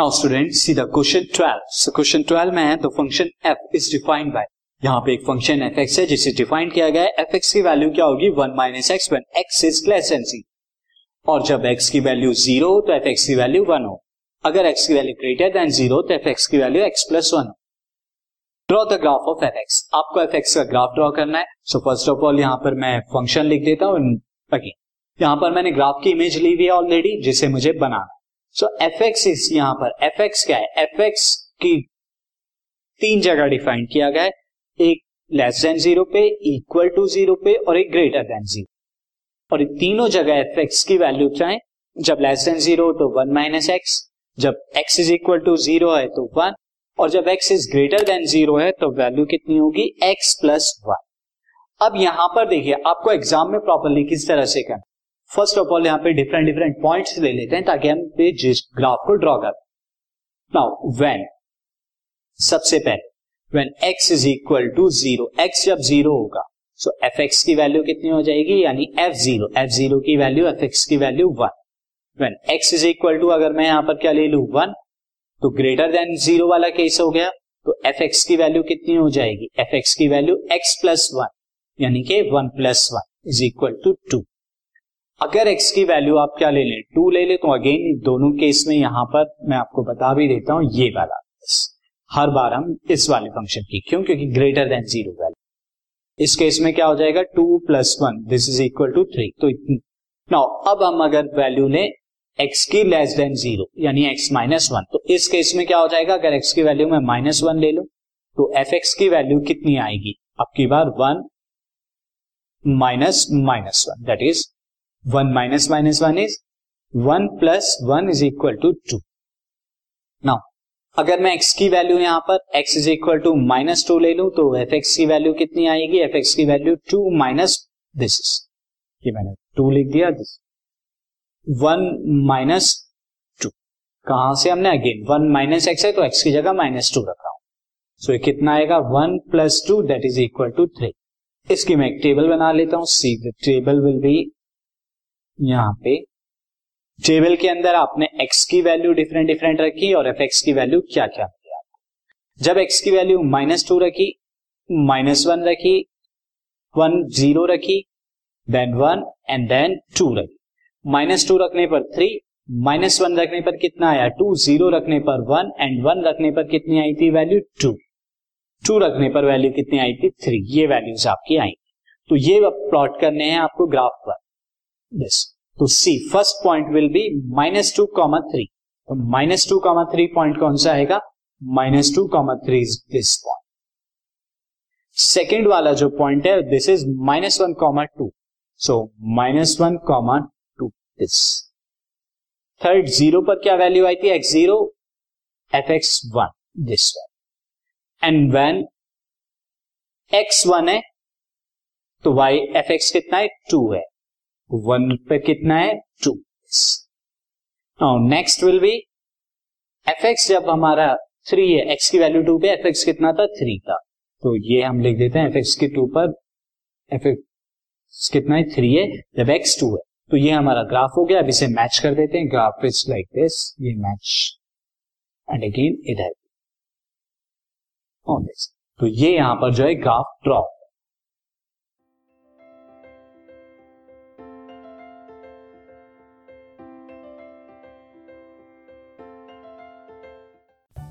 Now student see the question 12 so question 12 में है तो function f is defined by यहाँ पे एक फ़ंक्शन एफ़ एक्स है, जिसे डिफाइन किया गया है एफ़ एक्स की वैल्यू क्या होगी? One minus x one x is less than c और जब एक्स की वैल्यू ज़ीरो हो तो एफ़ एक्स की वैल्यू वन हो। अगर एक्स की वैल्यू ग्रेटर देन ज़ीरो तो एफ़ एक्स की वैल्यू एक्स प्लस वन हो। Draw the graph of f x आपको एफ़ एक्स का ग्राफ ड्रॉ करना है। सो फ़र्स्ट ऑफ़ ऑल यहाँ पर मैं फ़ंक्शन लिख देता हूँ यहाँ पर मैंने ग्राफ की इमेज ली हुई है ऑलरेडी जिसे मुझे बनाना सो एफ़ एक्स इस यहाँ पर. एफ़ एक्स क्या है? एफ़ एक्स की तीन जगह डिफाइन किया गया है. एक लेस देन ज़ीरो पे इक्वल टू ज़ीरो पे और एक ग्रेटर देन ज़ीरो और तीनों जगह एफ़ एक्स की वैल्यू चाहे. जब लेस देन ज़ीरो तो वन माइनस एक्स जब x is equal to zero है तो वन और जब x is greater than zero है तो वैल्यू कितनी होगी? एक्स प्लस वन अब यहाँ पर देखिए, आपको एग्ज़ाम में प्रॉपरली किस तरह से करना फ़र्स्ट ऑफ़ ऑल यहाँ पे डिफरेंट डिफरेंट पॉइंट्स ले लेते हैं ताकि हम जिस ग्राफ को ड्रॉ कर नाउ व्हेन सबसे पहले when x is equal to zero x जब ज़ीरो होगा सो एफ़ एक्स की वैल्यू कितनी हो जाएगी? यानी एफ़ ज़ीरो एफ़ ज़ीरो की वैल्यू एफ़ एक्स की value one when x is equal to अगर मैं यहाँ पर क्या ले लू? वन तो ग्रेटर देन ज़ीरो वाला केस हो गया तो एफ़ एक्स की वैल्यू कितनी हो जाएगी? एफ़ एक्स की वैल्यू एक्स प्लस वन यानी कि one plus one is equal to two अगर एक्स की वैल्यू आप क्या ले लें? टू ले ले तो अगेन दोनों केस में यहाँ पर मैं आपको बता भी देता हूँ, ये वाला हर बार हम इस वाले फ़ंक्शन की, क्यों? क्योंकि ग्रेटर देन ज़ीरो वैल्यू इस केस में क्या हो जाएगा? Two plus one this is equal to three तो नाउ अब हम अगर वैल्यू लें एक्स की लेस देन ज़ीरो यानी एक्स माइनस वन तो इस केस में क्या हो जाएगा? अगर एक्स की वैल्यू में माइनस वन ले लो तो एफ़ एक्स की वैल्यू कितनी आएगी? अब की बार one minus minus one that is one minus minus one is one plus one is equal to two now अगर मैं x की वैल्यू यहाँ पर x is equal to minus two ले लू तो एफ़ एक्स की वैल्यू कितनी आएगी? एफ़ एक्स की value two minus this is ये मैंने टू लिख दिया दिस वन माइनस टू कहाँ से हमने अगेन वन माइनस एक्स है तो x की जगह माइनस टू रख रहा हूँ। सो so, ये कितना आएगा? One plus two that is equal to three इसकी मैं एक टेबल बना लेता हूँ see the table will be यहाँ पे टेबल के अंदर आपने एक्स की वैल्यू डिफरेंट डिफरेंट रखी और एफ़ एक्स की वैल्यू क्या क्या मिली आपको। जब एक्स की वैल्यू माइनस टू रखी माइनस वन रखी वन ज़ीरो रखी then one and then two रखी। माइनस टू रखने पर थ्री माइनस वन रखने पर कितना आया? टू ज़ीरो रखने पर वन एंड वन रखने पर कितनी आई थी वैल्यू टू टू रखने पर वैल्यू कितनी आई थी? थ्री ये वैल्यूज़ आपकी आई। तो ये प्लॉट करने हैं आपको ग्राफ पर। दिस तो see first point will be minus two comma three तो minus two comma three point कौन सा आएगा? Minus two comma three is this point second वाला जो पॉइंट है this is minus one comma two so minus one comma two this third zero पर क्या value आई थी? X zero f x one this one and when x one है तो Y F x कितना है? टू है. वन पे कितना है? Two. Next will be f x जब हमारा थ्री है एक्स की वैल्यू टू पे एफ़ एक्स कितना था? थ्री था. तो ये हम लिख देते हैं एफ़ एक्स के टू पर एफ़ एक्स कितना है? थ्री है, जब एक्स टू है. तो ये हमारा ग्राफ हो गया, अब इसे मैच कर देते हैं. ग्राफ इज़ लाइक दिस ये मैच एंड अगेन इधर. तो ये यहाँ पर जो है graph draw